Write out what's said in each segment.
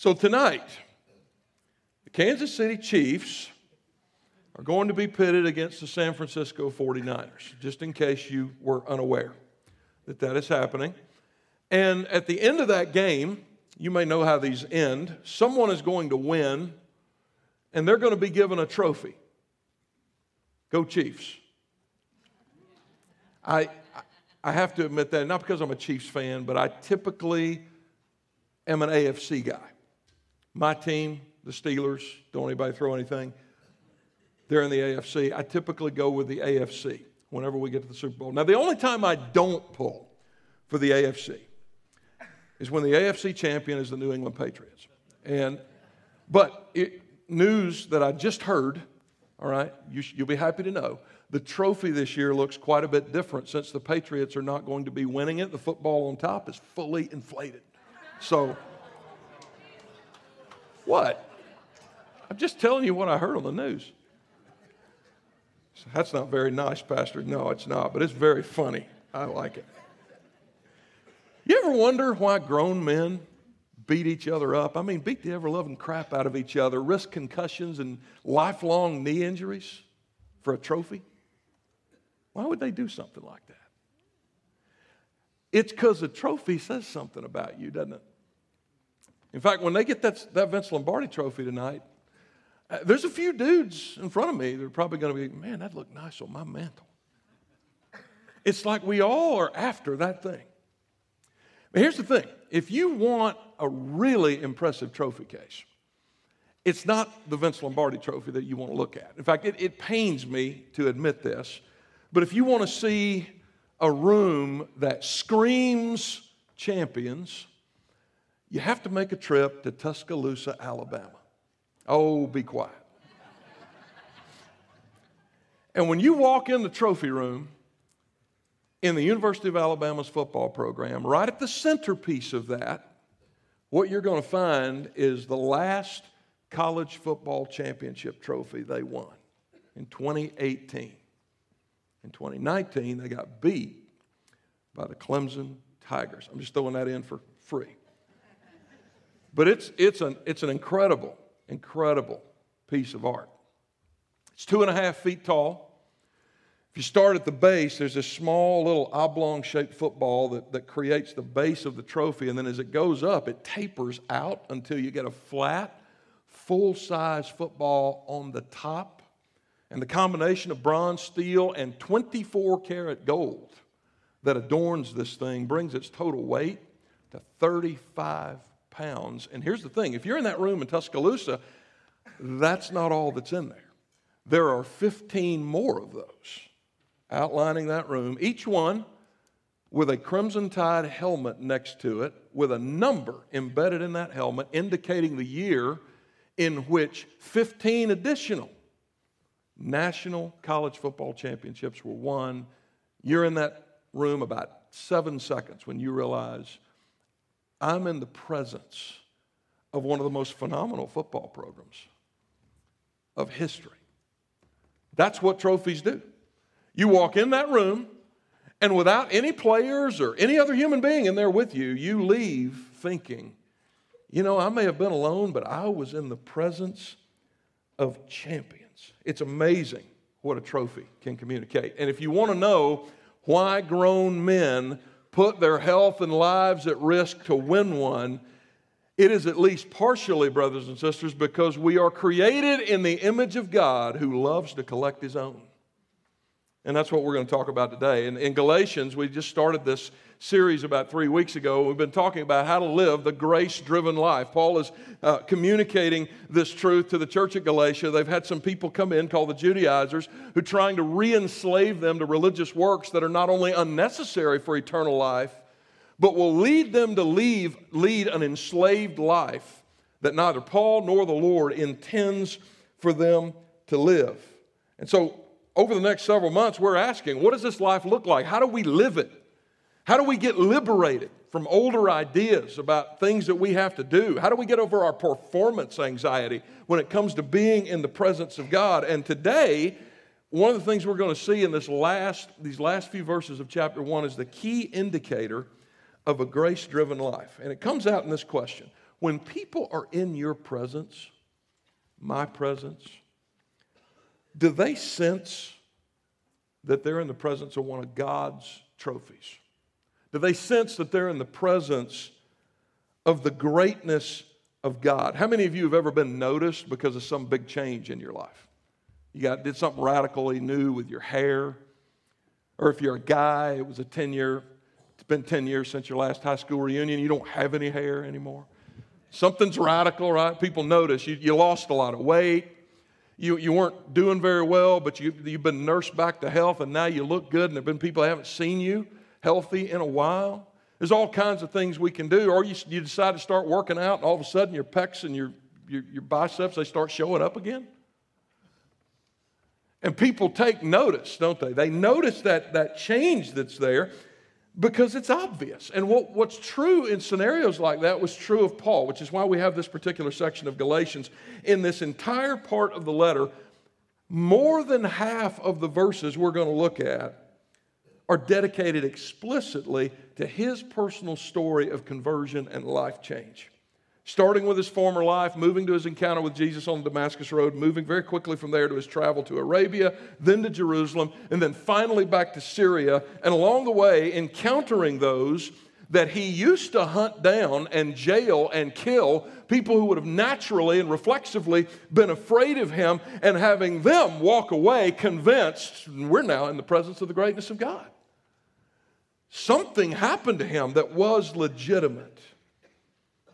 So tonight, the Kansas City Chiefs are going to be pitted against the San Francisco 49ers, just in case you were unaware that that is happening. And at the end of that game, you may know how these end, someone is going to win, and they're going to be given a trophy. Go Chiefs. I, I have to admit that, not because I'm a Chiefs fan, but I typically am an AFC guy. My team, the Steelers, don't anybody throw anything. They're in the AFC. I typically go with the AFC whenever we get to the Super Bowl. Now, the only time I don't pull for the AFC is when the AFC champion is the New England Patriots. And, but it, news that I just heard, all right, you, you'll be happy to know, the trophy this year looks quite a bit different since the Patriots are not going to be winning it. The football on top is fully inflated. So, what? I'm just telling you what I heard on the news. So that's not very nice, Pastor. No, it's not, but it's very funny. I like it. You ever wonder why grown men beat each other up? I mean, beat the ever loving crap out of each other, risk concussions and lifelong knee injuries for a trophy? Why would they do something like that? It's because a trophy says something about you, doesn't it? In fact, when they get that, that Vince Lombardi trophy tonight, uh, there's a few dudes in front of me that are probably going to be, man, that looked nice on my mantle. It's like we all are after that thing. But here's the thing if you want a really impressive trophy case, it's not the Vince Lombardi trophy that you want to look at. In fact, it, it pains me to admit this, but if you want to see a room that screams champions, you have to make a trip to Tuscaloosa, Alabama. Oh, be quiet. and when you walk in the trophy room in the University of Alabama's football program, right at the centerpiece of that, what you're going to find is the last college football championship trophy they won in 2018. In 2019, they got beat by the Clemson Tigers. I'm just throwing that in for free. But it's, it's, an, it's an incredible, incredible piece of art. It's two and a half feet tall. If you start at the base, there's a small little oblong shaped football that, that creates the base of the trophy. And then as it goes up, it tapers out until you get a flat, full size football on the top. And the combination of bronze, steel, and 24 karat gold that adorns this thing brings its total weight to 35 pounds. And here's the thing if you're in that room in Tuscaloosa, that's not all that's in there. There are 15 more of those outlining that room, each one with a crimson tide helmet next to it, with a number embedded in that helmet indicating the year in which 15 additional national college football championships were won. You're in that room about seven seconds when you realize I'm in the presence of one of the most phenomenal football programs of history. That's what trophies do. You walk in that room, and without any players or any other human being in there with you, you leave thinking, you know, I may have been alone, but I was in the presence of champions. It's amazing what a trophy can communicate. And if you want to know why grown men put their health and lives at risk to win one, it is at least partially, brothers and sisters, because we are created in the image of God who loves to collect his own. And that's what we're going to talk about today. In, in Galatians, we just started this series about three weeks ago. We've been talking about how to live the grace driven life. Paul is uh, communicating this truth to the church at Galatia. They've had some people come in called the Judaizers who are trying to re enslave them to religious works that are not only unnecessary for eternal life, but will lead them to leave, lead an enslaved life that neither Paul nor the Lord intends for them to live. And so, over the next several months, we're asking, what does this life look like? How do we live it? How do we get liberated from older ideas about things that we have to do? How do we get over our performance anxiety when it comes to being in the presence of God? And today, one of the things we're going to see in this last, these last few verses of chapter one is the key indicator of a grace driven life. And it comes out in this question When people are in your presence, my presence, do they sense that they're in the presence of one of God's trophies? Do they sense that they're in the presence of the greatness of God? How many of you have ever been noticed because of some big change in your life? You got did something radically new with your hair, or if you're a guy, it was a 10 year. It's been 10 years since your last high school reunion. You don't have any hair anymore. Something's radical, right? People notice you, you lost a lot of weight. You, you weren't doing very well, but you, you've been nursed back to health, and now you look good, and there have been people that haven't seen you healthy in a while. There's all kinds of things we can do. Or you, you decide to start working out, and all of a sudden your pecs and your, your, your biceps, they start showing up again. And people take notice, don't they? They notice that, that change that's there because it's obvious. And what, what's true in scenarios like that was true of Paul, which is why we have this particular section of Galatians. In this entire part of the letter, more than half of the verses we're going to look at are dedicated explicitly to his personal story of conversion and life change. Starting with his former life, moving to his encounter with Jesus on the Damascus Road, moving very quickly from there to his travel to Arabia, then to Jerusalem, and then finally back to Syria. And along the way, encountering those that he used to hunt down and jail and kill people who would have naturally and reflexively been afraid of him, and having them walk away convinced we're now in the presence of the greatness of God. Something happened to him that was legitimate.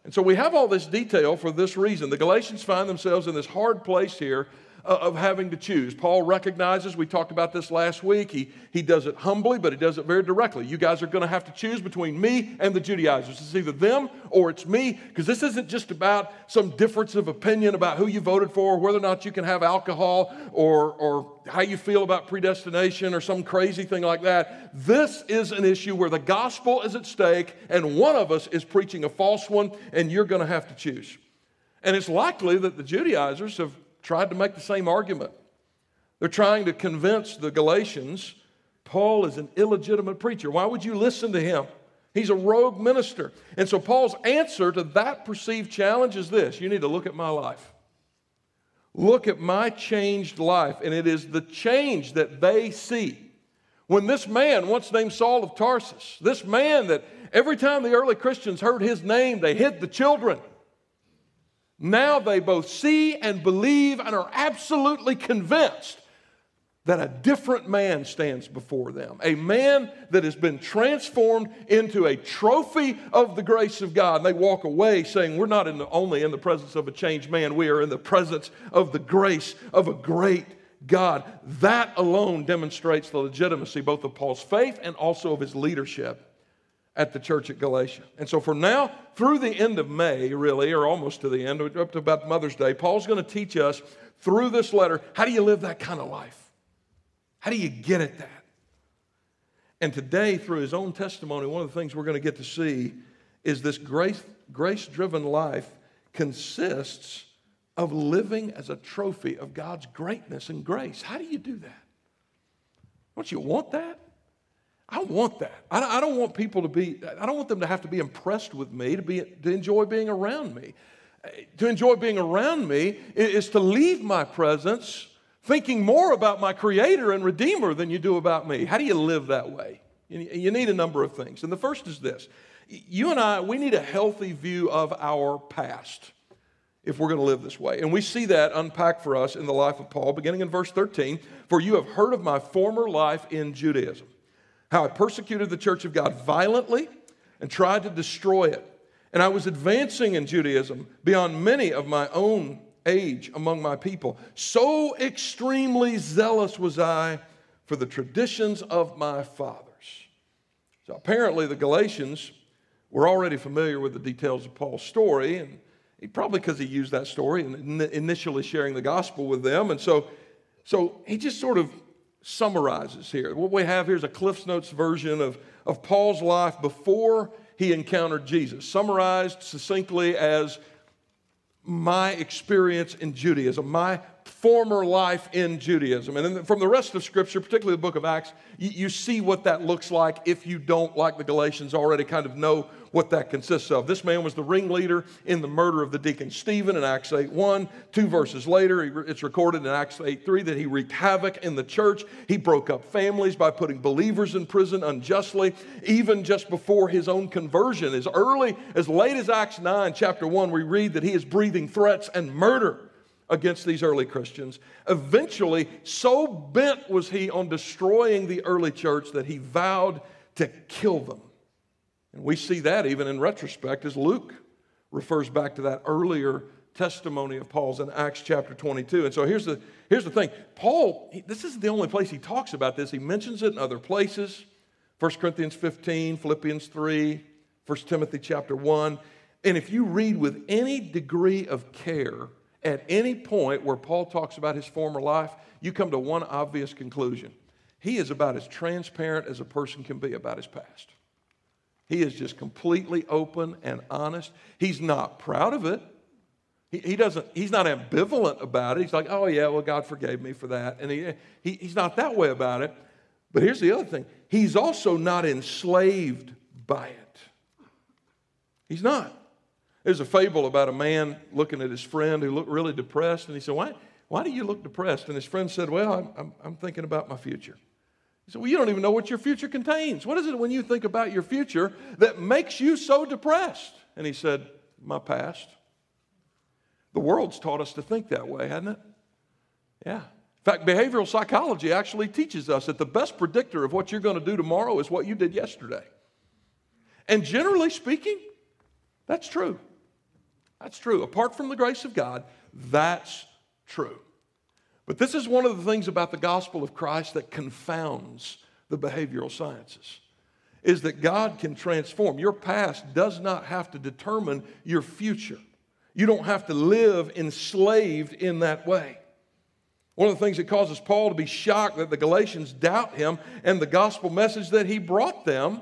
And so we have all this detail for this reason. The Galatians find themselves in this hard place here Uh, of having to choose. Paul recognizes, we talked about this last week, he, he does it humbly, but he does it very directly. You guys are going to have to choose between me and the Judaizers. It's either them or it's me, because this isn't just about some difference of opinion about who you voted for, whether or not you can have alcohol, or, or how you feel about predestination, or some crazy thing like that. This is an issue where the gospel is at stake, and one of us is preaching a false one, and you're going to have to choose. And it's likely that the Judaizers have tried to make the same argument. They're trying to convince the Galatians Paul is an illegitimate preacher. Why would you listen to him? He's a rogue minister. And so Paul's answer to that perceived challenge is this you need to look at my life. Look at my changed life. And it is the change that they see. When this man, once named Saul of Tarsus, this man that every time the early Christians heard his name, they hid the children. Now they both see and believe and are absolutely convinced that a different man stands before them. A man that has been transformed into a trophy of the grace of God. And they walk away saying, We're not in the, only in the presence of a changed man, we are in the presence of the grace of a great God. That alone demonstrates the legitimacy both of Paul's faith and also of his leadership at the church at Galatia. And so, from now through the end of May, really, or almost to the end, up to about Mother's Day, Paul's going to teach us through this letter how do you live that kind of life? How do you get at that? And today, through his own testimony, one of the things we're going to get to see is this grace, grace-driven life consists of living as a trophy of God's greatness and grace. How do you do that? Don't you want that? I want that. I don't want people to be, I don't want them to have to be impressed with me to, be, to enjoy being around me. To enjoy being around me is to leave my presence thinking more about my Creator and Redeemer than you do about me. How do you live that way? You need a number of things. And the first is this you and I, we need a healthy view of our past if we're going to live this way. And we see that unpacked for us in the life of Paul, beginning in verse 13. For you have heard of my former life in Judaism how I persecuted the church of God violently and tried to destroy it. And I was advancing in Judaism beyond many of my own age among my people. So extremely zealous was I for the traditions of my fathers. So apparently, the Galatians were already familiar with the details of Paul's story, and, probably because he used that story and initially sharing the gospel with them. And so, so he just sort of summarizes here. What we have here is a Cliff's Notes version of, of Paul's life before he encountered Jesus, summarized succinctly as my experience in Judaism, my former life in Judaism. And then from the rest of Scripture, particularly the book of Acts, you, you, see what that looks like if you don't, like the Galatians, already kind of know what that consists of. This man was the ringleader in the murder of the deacon Stephen in Acts 8 1. Two verses later, it's recorded in Acts 8 3 that he wreaked havoc in the church. He broke up families by putting believers in prison unjustly, even just before his own conversion. As early, as late as Acts 9, chapter 1, we read that he is breathing threats and murder against these early Christians. Eventually, so bent was he on destroying the early church that he vowed to kill them. And we see that even in retrospect as Luke refers back to that earlier testimony of Paul's in Acts chapter 22. And so here's the, here's the thing Paul, this isn't the only place he talks about this. He mentions it in other places 1 Corinthians 15, Philippians 3, 1 Timothy chapter 1. And if you read with any degree of care, at any point where Paul talks about his former life, you come to one obvious conclusion. He is about as transparent as a person can be about his past. He is just completely open and honest. He's not proud of it. He, he doesn't, he's not ambivalent about it. He's like, oh, yeah, well, God forgave me for that. And he, he, he's not that way about it. But here's the other thing he's also not enslaved by it. He's not. There's a fable about a man looking at his friend who looked really depressed, and he said, Why, why do you look depressed? And his friend said, Well, I'm, I'm, I'm thinking about my future. He said, Well, you don't even know what your future contains. What is it when you think about your future that makes you so depressed? And he said, My past. The world's taught us to think that way, hasn't it? Yeah. In fact, behavioral psychology actually teaches us that the best predictor of what you're going to do tomorrow is what you did yesterday. And generally speaking, that's true. That's true. Apart from the grace of God, that's true. But this is one of the things about the gospel of Christ that confounds the behavioral sciences is that God can transform. Your past does not have to determine your future. You don't have to live enslaved in that way. One of the things that causes Paul to be shocked that the Galatians doubt him and the gospel message that he brought them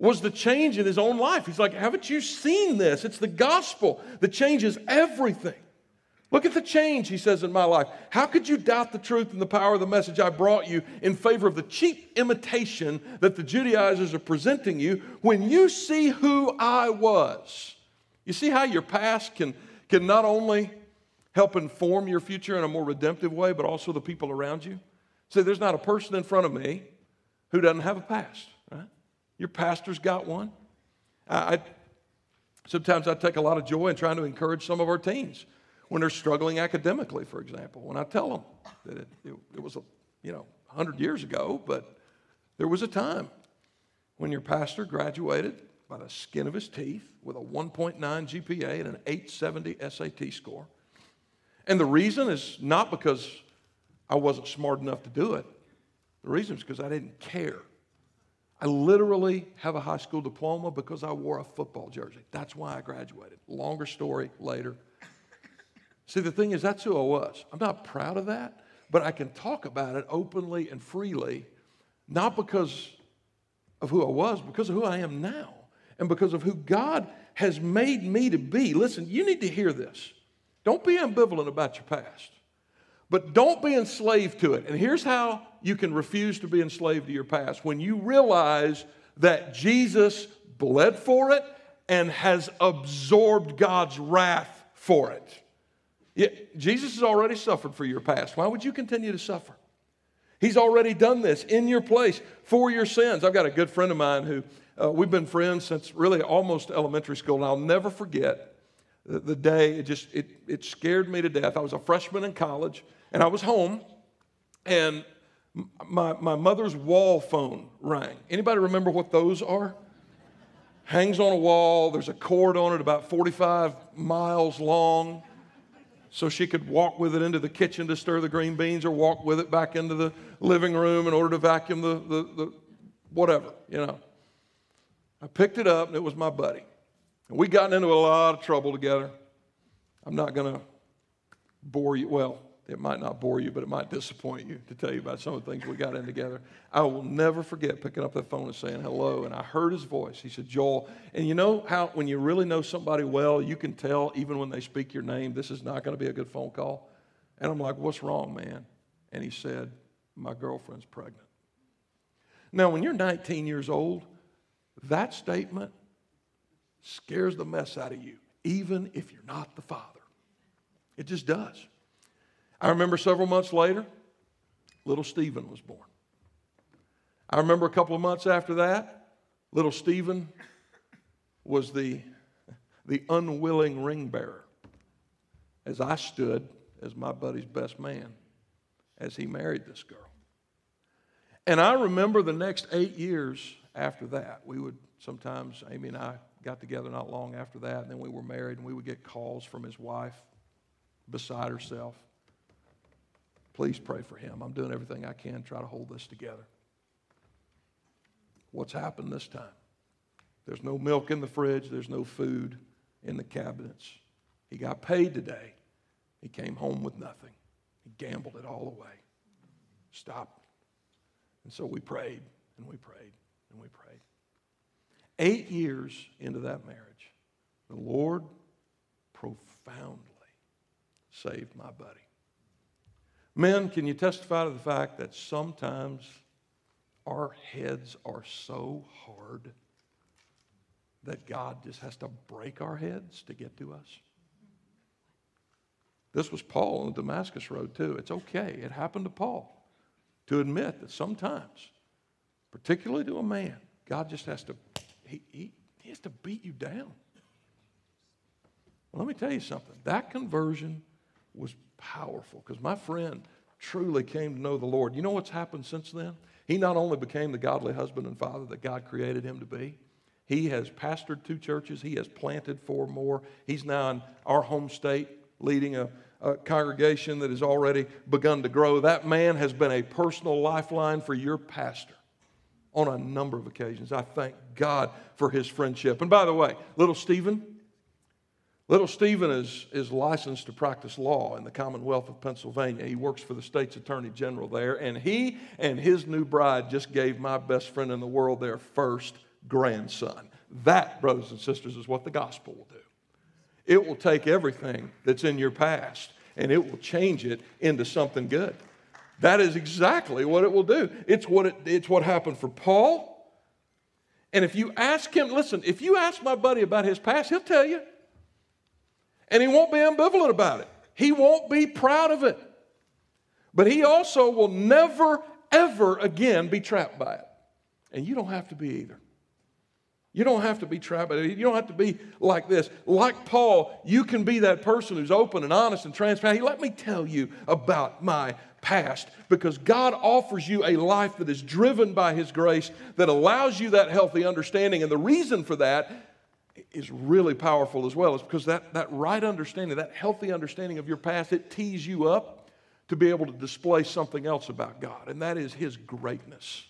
was the change in his own life. He's like, Haven't you seen this? It's the gospel that changes everything. Look at the change, he says, in my life. How could you doubt the truth and the power of the message I brought you in favor of the cheap imitation that the Judaizers are presenting you when you see who I was? You see how your past can, can not only help inform your future in a more redemptive way, but also the people around you? See, there's not a person in front of me who doesn't have a past? Your pastor's got one. I, I, sometimes I take a lot of joy in trying to encourage some of our teens when they're struggling academically, for example. When I tell them that it, it, it was, a, you know, 100 years ago, but there was a time when your pastor graduated by the skin of his teeth with a 1.9 GPA and an 870 SAT score. And the reason is not because I wasn't smart enough to do it. The reason is because I didn't care. I literally have a high school diploma because I wore a football jersey. That's why I graduated. Longer story later. See, the thing is, that's who I was. I'm not proud of that, but I can talk about it openly and freely, not because of who I was, because of who I am now, and because of who God has made me to be. Listen, you need to hear this. Don't be ambivalent about your past. But don't be enslaved to it. And here's how you can refuse to be enslaved to your past when you realize that Jesus bled for it and has absorbed God's wrath for it. Yeah, Jesus has already suffered for your past. Why would you continue to suffer? He's already done this in your place for your sins. I've got a good friend of mine who uh, we've been friends since really almost elementary school, and I'll never forget the, the day it just it, it scared me to death. I was a freshman in college and I was home, and my, my mother's wall phone rang. Anybody remember what those are? Hangs on a wall, there's a cord on it about 45 miles long. So she could walk with it into the kitchen to stir the green beans or walk with it back into the living room in order to vacuum the, the, the whatever, you know. I picked it up and it was my buddy. And we gotten into a lot of trouble together. I'm not going to bore you. Well, it might not bore you, but it might disappoint you to tell you about some of the things we got in together. I will never forget picking up that phone and saying hello, and I heard his voice. He said, Joel. And you know how, when you really know somebody well, you can tell even when they speak your name, this is not going to be a good phone call. And I'm like, What's wrong, man? And he said, My girlfriend's pregnant. Now, when you're 19 years old, that statement scares the mess out of you, even if you're not the father. It just does. I remember several months later, little Stephen was born. I remember a couple of months after that, little Stephen was the, the unwilling ring bearer as I stood as my buddy's best man as he married this girl. And I remember the next eight years after that, we would sometimes, Amy and I got together not long after that, and then we were married, and we would get calls from his wife beside herself. Please pray for him. I'm doing everything I can to try to hold this together. What's happened this time? There's no milk in the fridge, there's no food in the cabinets. He got paid today. He came home with nothing. He gambled it all away. Stop. And so we prayed and we prayed and we prayed. Eight years into that marriage, the Lord profoundly saved my buddy. Men, can you testify to the fact that sometimes our heads are so hard that God just has to break our heads to get to us? This was Paul on the Damascus Road, too. It's okay. It happened to Paul to admit that sometimes, particularly to a man, God just has to, he, he, he has to beat you down. Well, let me tell you something. That conversion was powerful because my friend truly came to know the Lord. You know what's happened since then? He not only became the godly husband and father that God created him to be, he has pastored two churches, he has planted four more. He's now in our home state leading a, a congregation that has already begun to grow. That man has been a personal lifeline for your pastor on a number of occasions. I thank God for his friendship. And by the way, little Stephen, little Stephen is, is licensed to practice law in the Commonwealth of Pennsylvania. He works for the state's attorney general there. And he and his new bride just gave my best friend in the world their first grandson. That, brothers and sisters, is what the gospel will do. It will take everything that's in your past and it will change it into something good. That is exactly what it will do. It's what, it, it's what happened for Paul. And if you ask him, listen, if you ask my buddy about his past, he'll tell you. And he won't be ambivalent about it, he won't be proud of it. But he also will never, ever again be trapped by it. And you don't have to be either. You don't have to be trapped. By it. You don't have to be like this. Like Paul, you can be that person who's open and honest and transparent. Hey, let me tell you about my past because God offers you a life that is driven by His grace that allows you that healthy understanding. And the reason for that is really powerful as well. Is because that, that right understanding, that healthy understanding of your past, it tees you up to be able to display something else about God, and that is His greatness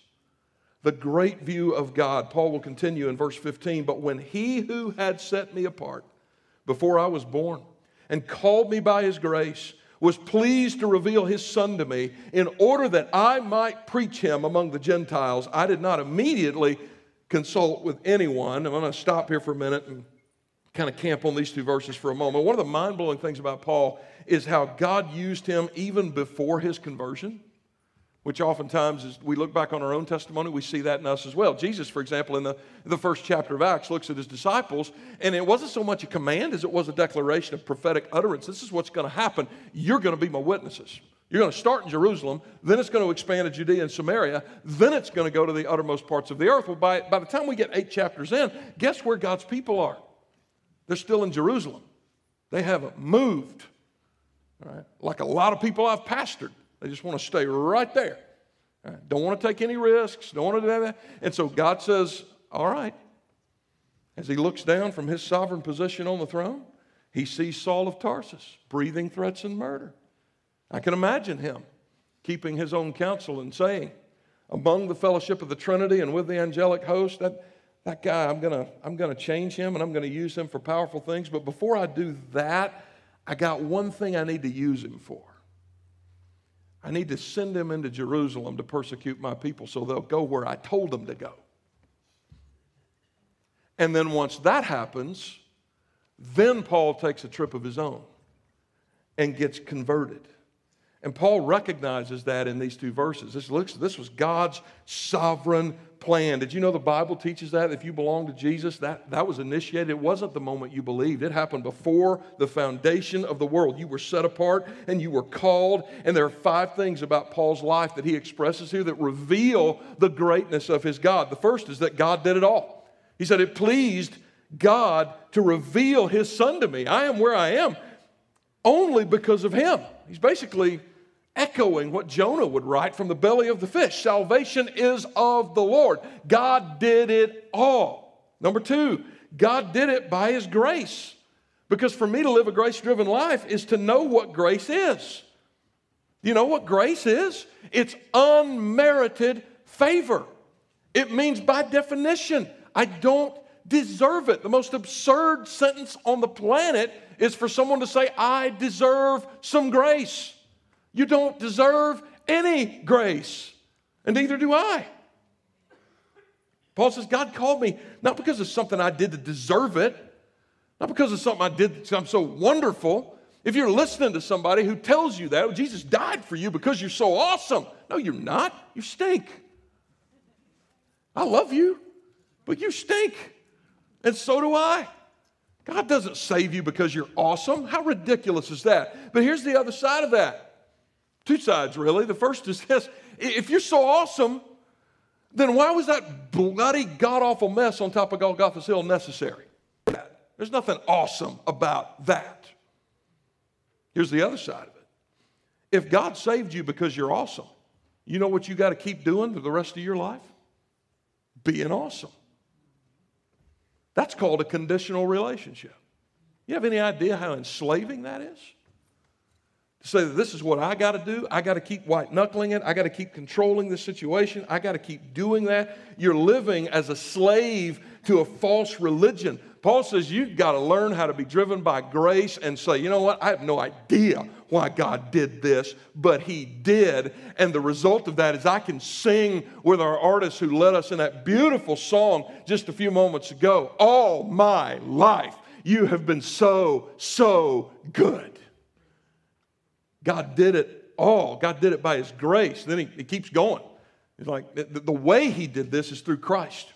the great view of God. Paul will continue in verse 15, but when he who had set me apart before I was born and called me by his grace was pleased to reveal his son to me in order that I might preach him among the Gentiles, I did not immediately consult with anyone. I'm going to stop here for a minute and kind of camp on these two verses for a moment. One of the mind blowing things about Paul is how God used him even before his conversion which oftentimes as we look back on our own testimony we see that in us as well jesus for example in the, the first chapter of acts looks at his disciples and it wasn't so much a command as it was a declaration of prophetic utterance this is what's going to happen you're going to be my witnesses you're going to start in jerusalem then it's going to expand to judea and samaria then it's going to go to the uttermost parts of the earth well by, by the time we get eight chapters in guess where god's people are they're still in jerusalem they haven't moved right? like a lot of people i've pastored they just want to stay right there. Right? Don't want to take any risks. Don't want to do that. And so God says, All right. As he looks down from his sovereign position on the throne, he sees Saul of Tarsus breathing threats and murder. I can imagine him keeping his own counsel and saying, Among the fellowship of the Trinity and with the angelic host, that, that guy, I'm going to I'm going to change him and I'm going to use him for powerful things. But before I do that, I got one thing I need to use him for. I need to send him into Jerusalem to persecute my people so they'll go where I told them to go. And then once that happens, then Paul takes a trip of his own and gets converted. And Paul recognizes that in these two verses. This, looks, this was God's sovereign plan. Did you know the Bible teaches that if you belong to Jesus, that, that was initiated? It wasn't the moment you believed, it happened before the foundation of the world. You were set apart and you were called. And there are five things about Paul's life that he expresses here that reveal the greatness of his God. The first is that God did it all. He said, It pleased God to reveal his son to me. I am where I am only because of him. He's basically echoing what Jonah would write from the belly of the fish. Salvation is of the Lord. God did it all. Number two, God did it by His grace. Because for me to live a grace driven life is to know what grace is. You know what grace is? It's unmerited favor. It means, by definition, I don't deserve it. The most absurd sentence on the planet is for someone to say, I deserve some grace. You don't deserve any grace, and neither do I. Paul says, God called me not because of something I did to deserve it, not because of something I did I'm so wonderful. If you're listening to somebody who tells you that, Jesus died for you because you're so awesome. No, you're not. You stink. I love you, but you stink. And so do I. God doesn't save you because you're awesome. How ridiculous is that? But here's the other side of that Two sides, really. The first is this if you're so awesome, then why was that bloody, god awful mess on top of Golgotha's Hill necessary? There's nothing awesome about that. Here's the other side of it. If God saved you because you're awesome, you know what you got to keep doing for the rest of your life? Being awesome. That's called a conditional relationship. You have any idea how enslaving that is? To say that this is what I got to do. I got to keep white knuckling it. I got to keep controlling the situation. I got to keep doing that. You're living as a slave to a false religion. Paul says you've got to learn how to be driven by grace and say, you know what? I have no idea why God did this, but He did. And the result of that is I can sing with our artists who led us in that beautiful song just a few moments ago. All my life, you have been so, so good. God did it all. God did it by His grace. Then He, he keeps going. He's like, the, the way He did this is through Christ.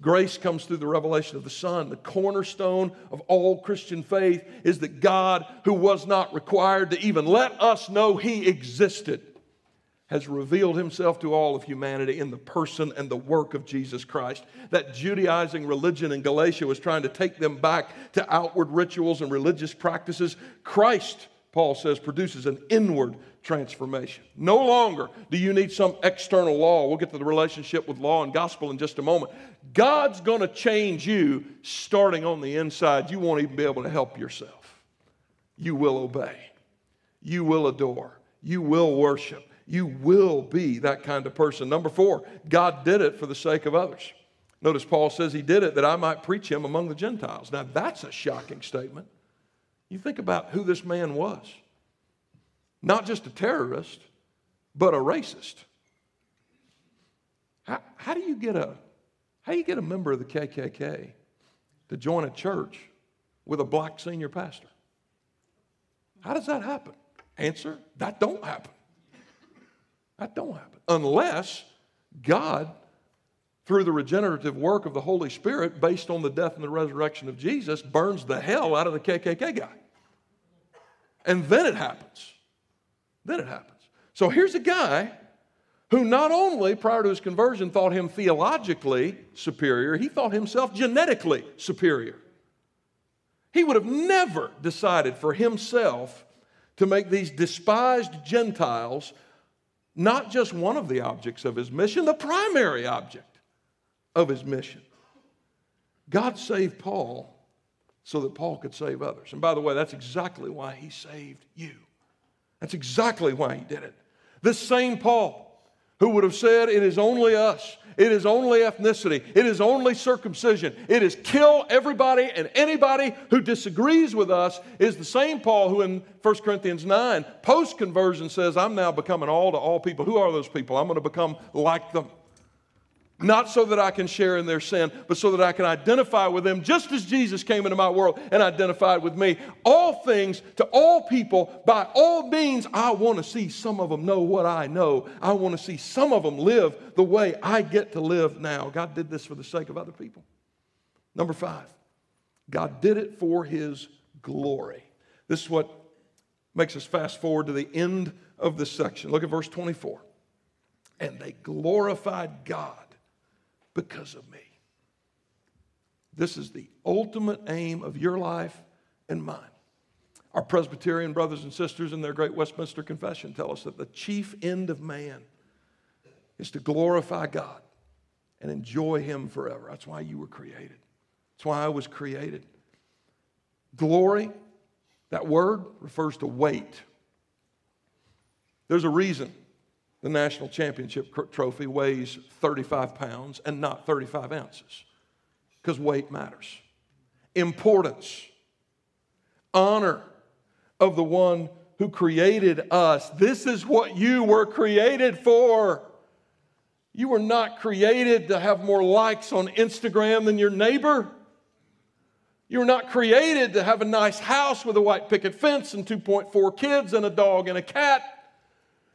Grace comes through the revelation of the Son. The cornerstone of all Christian faith is that God, who was not required to even let us know He existed, has revealed Himself to all of humanity in the person and the work of Jesus Christ. That Judaizing religion in Galatia was trying to take them back to outward rituals and religious practices. Christ Paul says, produces an inward transformation. No longer do you need some external law. We'll get to the relationship with law and gospel in just a moment. God's going to change you starting on the inside. You won't even be able to help yourself. You will obey, you will adore, you will worship, you will be that kind of person. Number four, God did it for the sake of others. Notice Paul says he did it that I might preach him among the Gentiles. Now, that's a shocking statement. You think about who this man was. Not just a terrorist, but a racist. How, how, do you get a how do you get a member of the KKK to join a church with a black senior pastor? How does that happen? Answer, that don't happen. That don't happen. Unless God through the regenerative work of the Holy Spirit, based on the death and the resurrection of Jesus, burns the hell out of the KKK guy. And then it happens. Then it happens. So here's a guy who not only prior to his conversion thought him theologically superior, he thought himself genetically superior. He would have never decided for himself to make these despised Gentiles not just one of the objects of his mission, the primary object of his mission. God saved Paul so that Paul could save others. And by the way, that's exactly why he saved you. That's exactly why he did it. This same Paul who would have said, It is only us. It is only ethnicity. It is only circumcision. It is kill everybody and anybody who disagrees with us, is the same Paul who in 1 Corinthians 9, post conversion, says, I'm now becoming all to all people. Who are those people? I'm going to become like them. Not so that I can share in their sin, but so that I can identify with them just as Jesus came into my world and identified with me. All things to all people, by all means, I want to see some of them know what I know. I want to see some of them live the way I get to live now. God did this for the sake of other people. Number five, God did it for His glory. This is what makes us fast forward to the end of this section. Look at verse 24. And they glorified God because of me. This is the ultimate aim of your life and mine. Our Presbyterian brothers and sisters in their great Westminster Confession tell us that the chief end of man is to glorify God and enjoy Him forever. That's why you were created. That's why I was created. Glory, that word refers to weight. There's a reason the national championship trophy weighs 35 pounds and not 35 ounces because weight matters. Importance, honor of the one who created us. This is what you were created for. You were not created to have more likes on Instagram than your neighbor. You were not created to have a nice house with a white picket fence and 2.4 kids and a dog and a cat.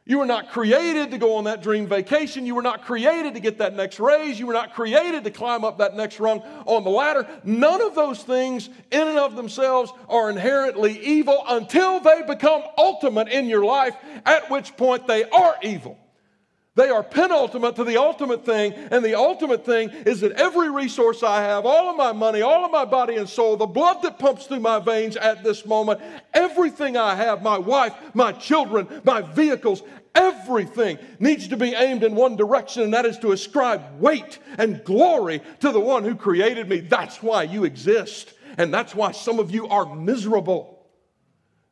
You were not created to go on that dream vacation. You were not created to get that next raise. You were not created to climb up that next rung on the ladder. None of those things, in and of themselves, are inherently evil until they become ultimate in your life, at which point they are evil. They are penultimate to the ultimate thing, and the ultimate thing is that every resource I have, all of my money, all of my body and soul, the blood that pumps through my veins at this moment, everything I have, my wife, my children, my vehicles, everything needs to be aimed in one direction, and that is to ascribe weight and glory to the one who created me. That's why you exist, and that's why some of you are miserable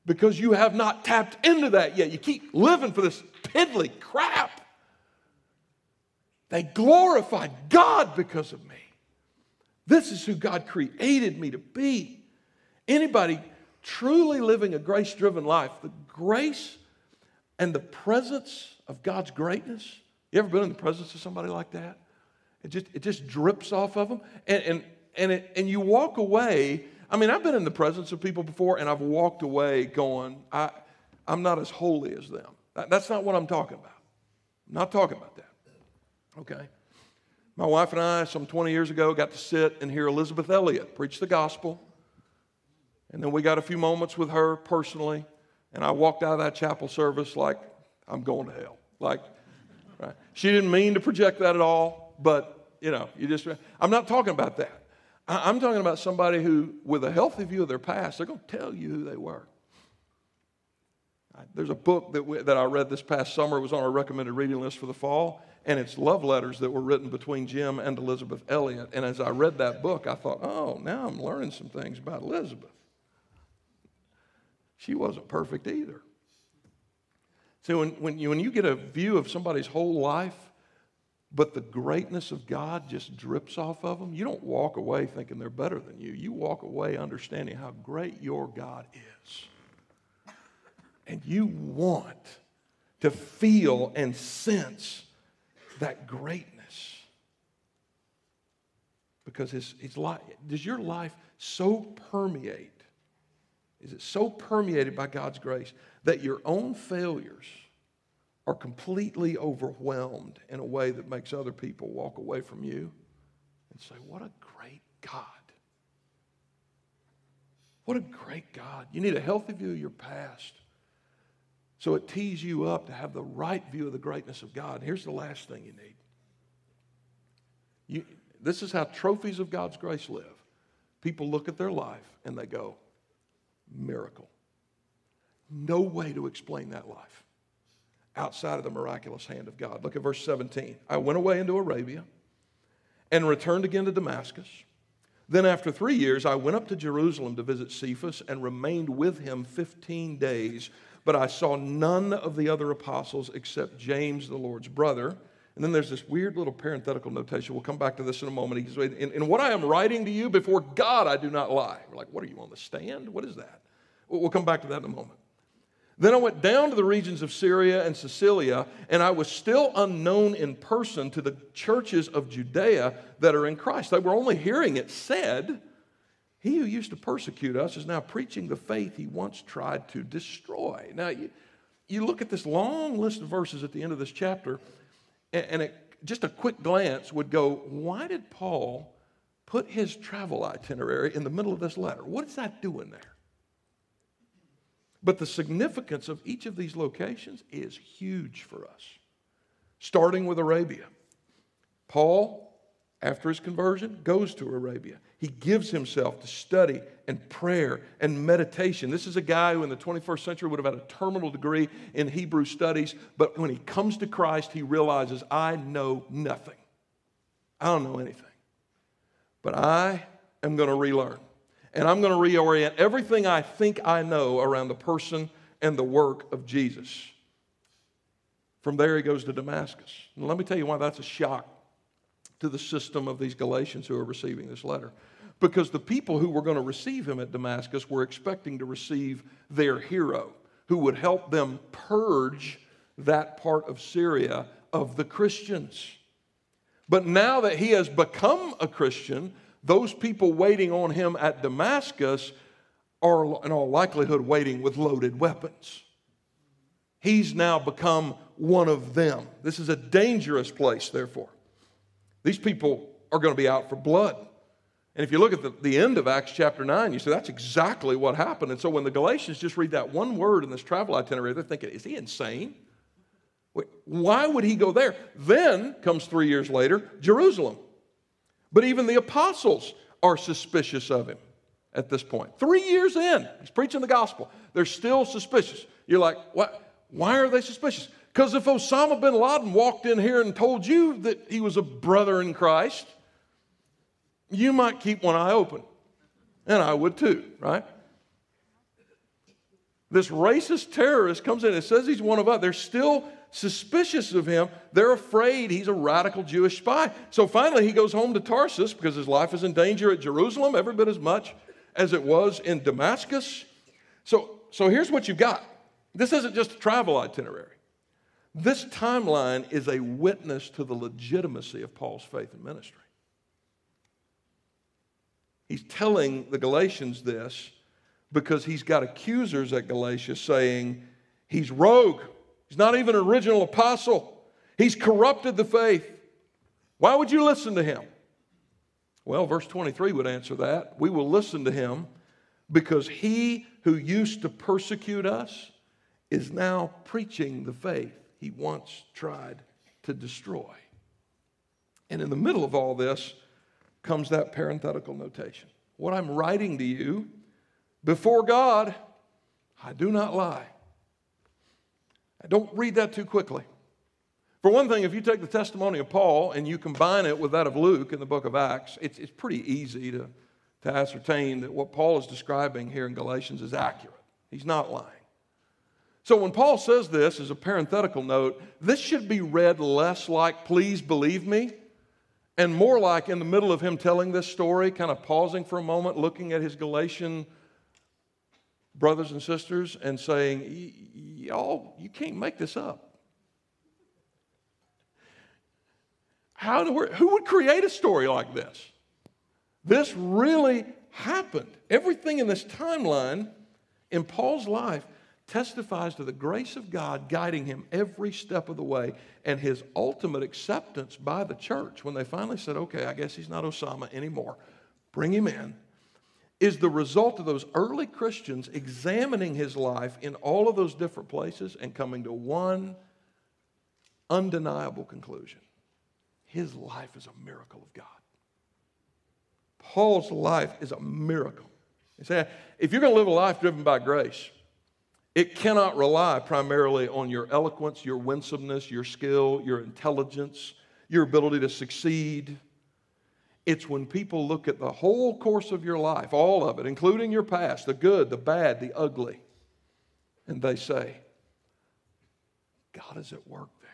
because you have not tapped into that yet. You keep living for this piddly crap. They glorified God because of me. This is who God created me to be. Anybody truly living a grace driven life, the grace and the presence of God's greatness. You ever been in the presence of somebody like that? It just, it just drips off of them. And, and, and, it, and you walk away. I mean, I've been in the presence of people before, and I've walked away going, I, I'm not as holy as them. That's not what I'm talking about. I'm not talking about that. Okay? My wife and I, some 20 years ago, got to sit and hear Elisabeth Elliot preach the gospel. And then we got a few moments with her personally. And I walked out of that chapel service like, I'm going to hell. Like, right? She didn't mean to project that at all, but, you know, you just, I'm not talking about that. I'm talking about somebody who, with a healthy view of their past, they're going to tell you who they were. There's a book that, we, that I read this past summer. It was on our recommended reading list for the fall and it's love letters that were written between Jim and Elisabeth Elliot. And as I read that book, I thought, oh, now I'm learning some things about Elisabeth. She wasn't perfect either. See, when, when, you, when you get a view of somebody's whole life, but the greatness of God just drips off of them, you don't walk away thinking they're better than you. You walk away understanding how great your God is. And you want to feel and sense that greatness. Because his, his life, does your life so permeate? Is it so permeated by God's grace that your own failures are completely overwhelmed in a way that makes other people walk away from you and say, What a great God! What a great God. You need a healthy view of your past. So it tees you up to have the right view of the greatness of God. Here's the last thing you need. You, this is how trophies of God's grace live. People look at their life and they go, miracle. No way to explain that life outside of the miraculous hand of God. Look at verse 17. I went away into Arabia and returned again to Damascus. Then, after three years, I went up to Jerusalem to visit Cephas and remained with him 15 days but I saw none of the other apostles except James, the Lord's brother. And then there's this weird little parenthetical notation. We'll come back to this in a moment. In, in what I am writing to you, before God I do not lie. We're like, what are you on the stand? What is that? We'll come back to that in a moment. Then I went down to the regions of Syria and Cilicia, and I was still unknown in person to the churches of Judea that are in Christ. They were only hearing it said, He who used to persecute us is now preaching the faith he once tried to destroy. Now, you, you look at this long list of verses at the end of this chapter, and, and it, just a quick glance would go, Why did Paul put his travel itinerary in the middle of this letter? What is that doing there? But the significance of each of these locations is huge for us. Starting with Arabia. Paul, after his conversion, goes to Arabia. He gives himself to study and prayer and meditation. This is a guy who in the 21st century would have had a terminal degree in Hebrew studies, but when he comes to Christ, he realizes, I know nothing. I don't know anything. But I am going to relearn and I'm going to reorient everything I think I know around the person and the work of Jesus. From there, he goes to Damascus. And let me tell you why that's a shock to the system of these Galatians who are receiving this letter. Because the people who were going to receive him at Damascus were expecting to receive their hero who would help them purge that part of Syria of the Christians. But now that he has become a Christian, those people waiting on him at Damascus are, in all likelihood, waiting with loaded weapons. He's now become one of them. This is a dangerous place, therefore. These people are going to be out for blood. And if you look at the, the end of Acts chapter 9, you say that's exactly what happened. And so when the Galatians just read that one word in this travel itinerary, they're thinking, is he insane? Why would he go there? Then comes three years later, Jerusalem. But even the apostles are suspicious of him at this point. Three years in, he's preaching the gospel. They're still suspicious. You're like, what? Why are they suspicious? Because if Osama bin Laden walked in here and told you that he was a brother in Christ, you might keep one eye open. And I would too, right? This racist terrorist comes in and says he's one of us. They're still suspicious of him. They're afraid he's a radical Jewish spy. So finally, he goes home to Tarsus because his life is in danger at Jerusalem, every bit as much as it was in Damascus. So, so here's what you've got this isn't just a travel itinerary. This timeline is a witness to the legitimacy of Paul's faith and ministry. He's telling the Galatians this because he's got accusers at Galatia saying he's rogue. He's not even an original apostle. He's corrupted the faith. Why would you listen to him? Well, verse 23 would answer that. We will listen to him because he who used to persecute us is now preaching the faith he once tried to destroy. And in the middle of all this comes that parenthetical notation. What I'm writing to you before God, I do not lie. Don't read that too quickly. For one thing, if you take the testimony of Paul and you combine it with that of Luke in the book of Acts, it's, it's pretty easy to, to ascertain that what Paul is describing here in Galatians is accurate. He's not lying. So when Paul says this as a parenthetical note, this should be read less like, please believe me, and more like in the middle of him telling this story, kind of pausing for a moment, looking at his Galatian brothers and sisters and saying, Y'all, you can't make this up. How who would create a story like this? This really happened. Everything in this timeline in Paul's life testifies to the grace of God guiding him every step of the way and his ultimate acceptance by the church when they finally said, okay, I guess he's not Osama anymore. Bring him in is the result of those early Christians examining his life in all of those different places and coming to one undeniable conclusion his life is a miracle of God. Paul's life is a miracle. He said, if you're going to live a life driven by grace, it cannot rely primarily on your eloquence, your winsomeness, your skill, your intelligence, your ability to succeed it's when people look at the whole course of your life, all of it, including your past, the good, the bad, the ugly, and they say, God is at work there.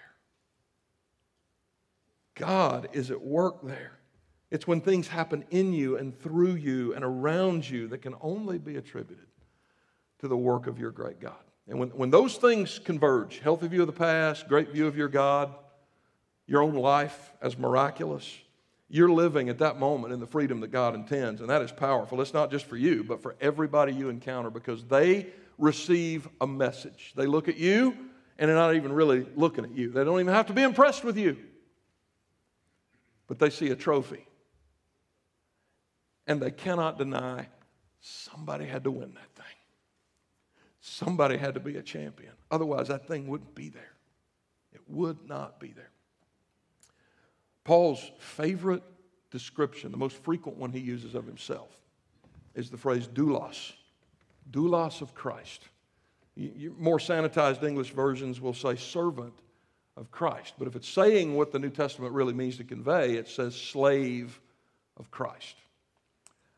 God is at work there. It's when things happen in you and through you and around you that can only be attributed to the work of your great God. And when, when those things converge healthy view of the past, great view of your God, your own life as miraculous, you're living at that moment in the freedom that God intends. And that is powerful. It's not just for you, but for everybody you encounter because they receive a message. They look at you and they're not even really looking at you. They don't even have to be impressed with you, but they see a trophy. And they cannot deny somebody had to win that. Somebody had to be a champion. Otherwise, that thing wouldn't be there. It would not be there. Paul's favorite description, the most frequent one he uses of himself, is the phrase doulos, doulos of Christ. more sanitized English versions will say servant of Christ. But if it's saying what the New Testament really means to convey, it says slave of Christ.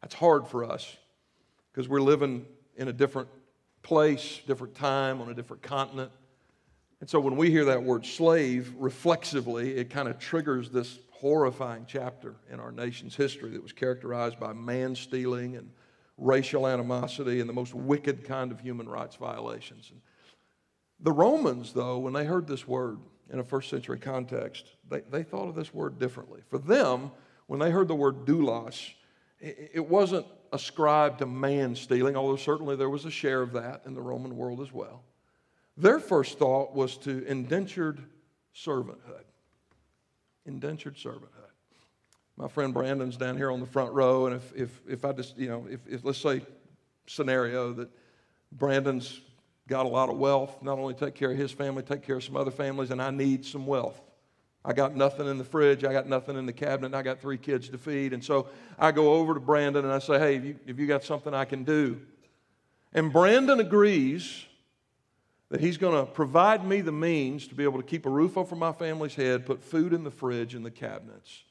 That's hard for us because we're living in a different place, different time, on a different continent. And so when we hear that word slave reflexively, it kind of triggers this horrifying chapter in our nation's history that was characterized by man stealing and racial animosity and the most wicked kind of human rights violations. And the Romans, though, when they heard this word in a first century context, they, they thought of this word differently. For them, when they heard the word doulos, it, it wasn't ascribed to man stealing, although certainly there was a share of that in the Roman world as well. Their first thought was to indentured servanthood. Indentured servanthood. My friend Brandon's down here on the front row, and if, if, if I just, you know, if, if let's say scenario that Brandon's got a lot of wealth, not only take care of his family, take care of some other families, and I need some wealth. I got nothing in the fridge. I got nothing in the cabinet. I got three kids to feed. And so I go over to Brandon and I say, hey, have you, have you got something I can do? And Brandon agrees that he's going to provide me the means to be able to keep a roof over my family's head, put food in the fridge and the cabinets,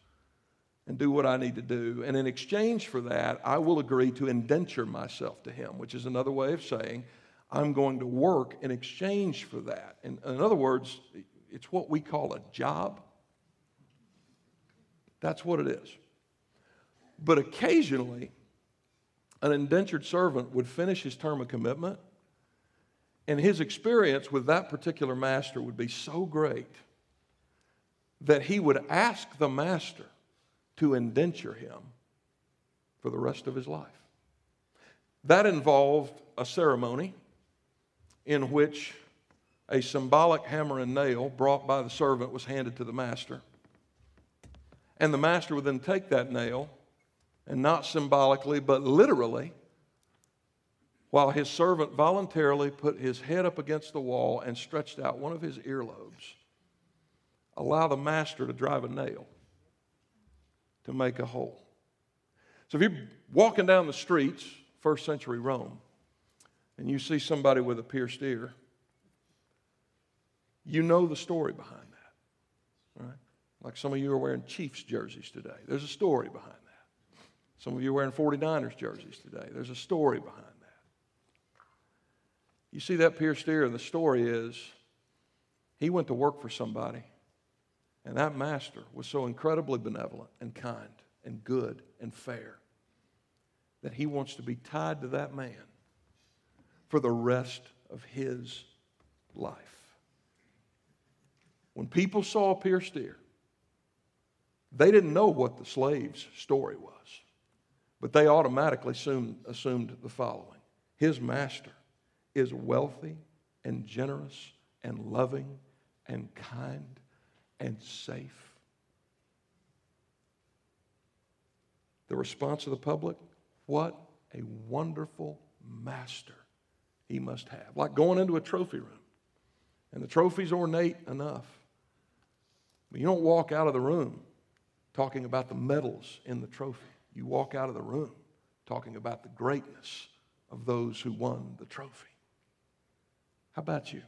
and do what I need to do. And in exchange for that, I will agree to indenture myself to him, which is another way of saying I'm going to work in exchange for that. And in other words, it's what we call a job. That's what it is. But occasionally, an indentured servant would finish his term of commitment, and his experience with that particular master would be so great that he would ask the master to indenture him for the rest of his life. That involved a ceremony in which a symbolic hammer and nail brought by the servant was handed to the master. And the master would then take that nail, and not symbolically, but literally, while his servant voluntarily put his head up against the wall and stretched out one of his earlobes, allow the master to drive a nail to make a hole. So if you're walking down the streets, first century Rome, and you see somebody with a pierced ear, you know the story behind that, right? Like some of you are wearing Chiefs jerseys today. There's a story behind that. Some of you are wearing 49ers jerseys today. There's a story behind that. You see that pierced ear, the story is he went to work for somebody, and that master was so incredibly benevolent and kind and good and fair that he wants to be tied to that man for the rest of his life. When people saw a pierced ear, they didn't know what the slave's story was, but they automatically assumed, assumed the following His master is wealthy and generous and loving and kind and safe. The response of the public what a wonderful master he must have. Like going into a trophy room, and the trophy's ornate enough. But you don't walk out of the room talking about the medals in the trophy. You walk out of the room talking about the greatness of those who won the trophy. How about you?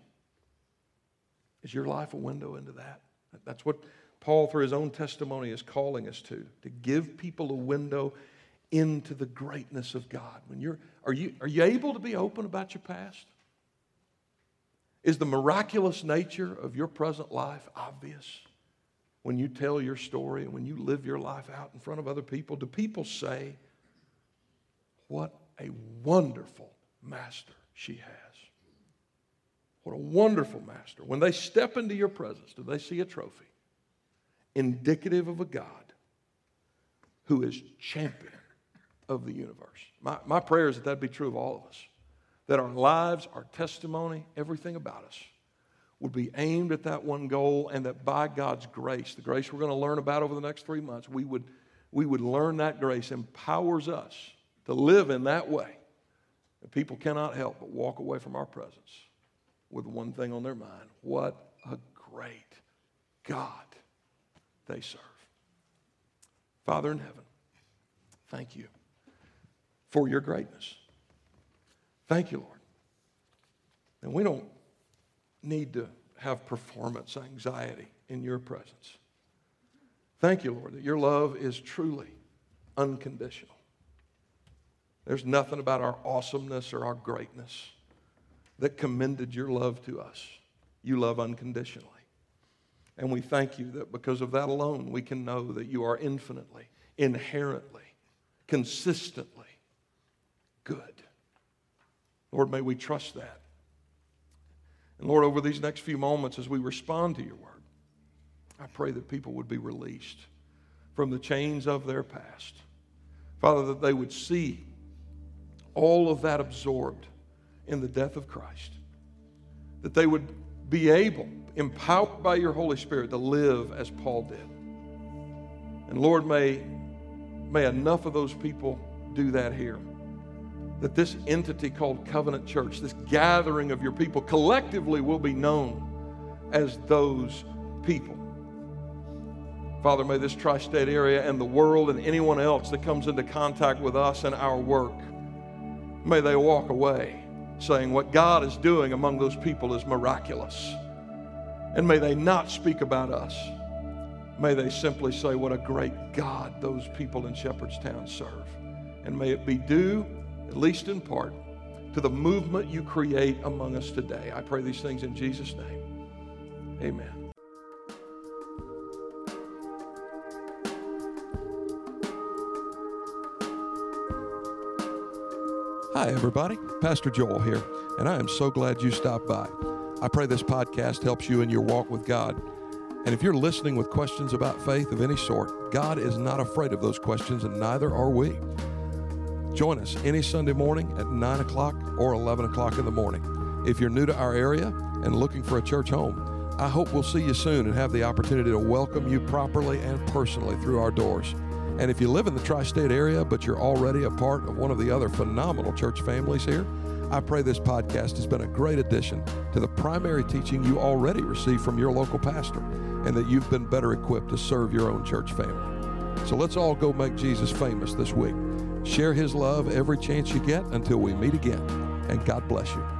Is your life a window into that? That's what Paul, through his own testimony, is calling us to, to give people a window into the greatness of God. When you're, are, you, are you able to be open about your past? Is the miraculous nature of your present life obvious when you tell your story and when you live your life out in front of other people? Do people say, What a wonderful master she has? What a wonderful master. When they step into your presence, do they see a trophy indicative of a God who is champion of the universe? My, my prayer is that that be true of all of us that our lives, our testimony, everything about us would be aimed at that one goal, and that by God's grace, the grace we're going to learn about over the next three months, we would, we would learn that grace empowers us to live in that way. That people cannot help but walk away from our presence with one thing on their mind what a great God they serve. Father in heaven, thank you for your greatness. Thank you, Lord. And we don't need to have performance anxiety in your presence. Thank you, Lord, that your love is truly unconditional. There's nothing about our awesomeness or our greatness that commended your love to us. You love unconditionally. And we thank you that because of that alone, we can know that you are infinitely, inherently, consistently good. Lord, may we trust that. And Lord, over these next few moments as we respond to your word, I pray that people would be released from the chains of their past. Father, that they would see all of that absorbed in the death of Christ. That they would be able, empowered by your Holy Spirit, to live as Paul did. And Lord, may, may enough of those people do that here that this entity called Covenant Church, this gathering of your people, collectively will be known as those people. Father, may this tri state area and the world and anyone else that comes into contact with us and our work, may they walk away saying what God is doing among those people is miraculous. And may they not speak about us. May they simply say what a great God those people in Shepherdstown serve. And may it be due at least in part, to the movement you create among us today. I pray these things in Jesus' name. Amen. Hi, everybody. Pastor Joel here, and I am so glad you stopped by. I pray this podcast helps you in your walk with God. And if you're listening with questions about faith of any sort, God is not afraid of those questions, and neither are we. Join us any Sunday morning at 9 o'clock or 11 o'clock in the morning. If you're new to our area and looking for a church home, I hope we'll see you soon and have the opportunity to welcome you properly and personally through our doors. And if you live in the tri state area, but you're already a part of one of the other phenomenal church families here, I pray this podcast has been a great addition to the primary teaching you already receive from your local pastor and that you've been better equipped to serve your own church family. So let's all go make Jesus famous this week. Share his love every chance you get until we meet again. And God bless you.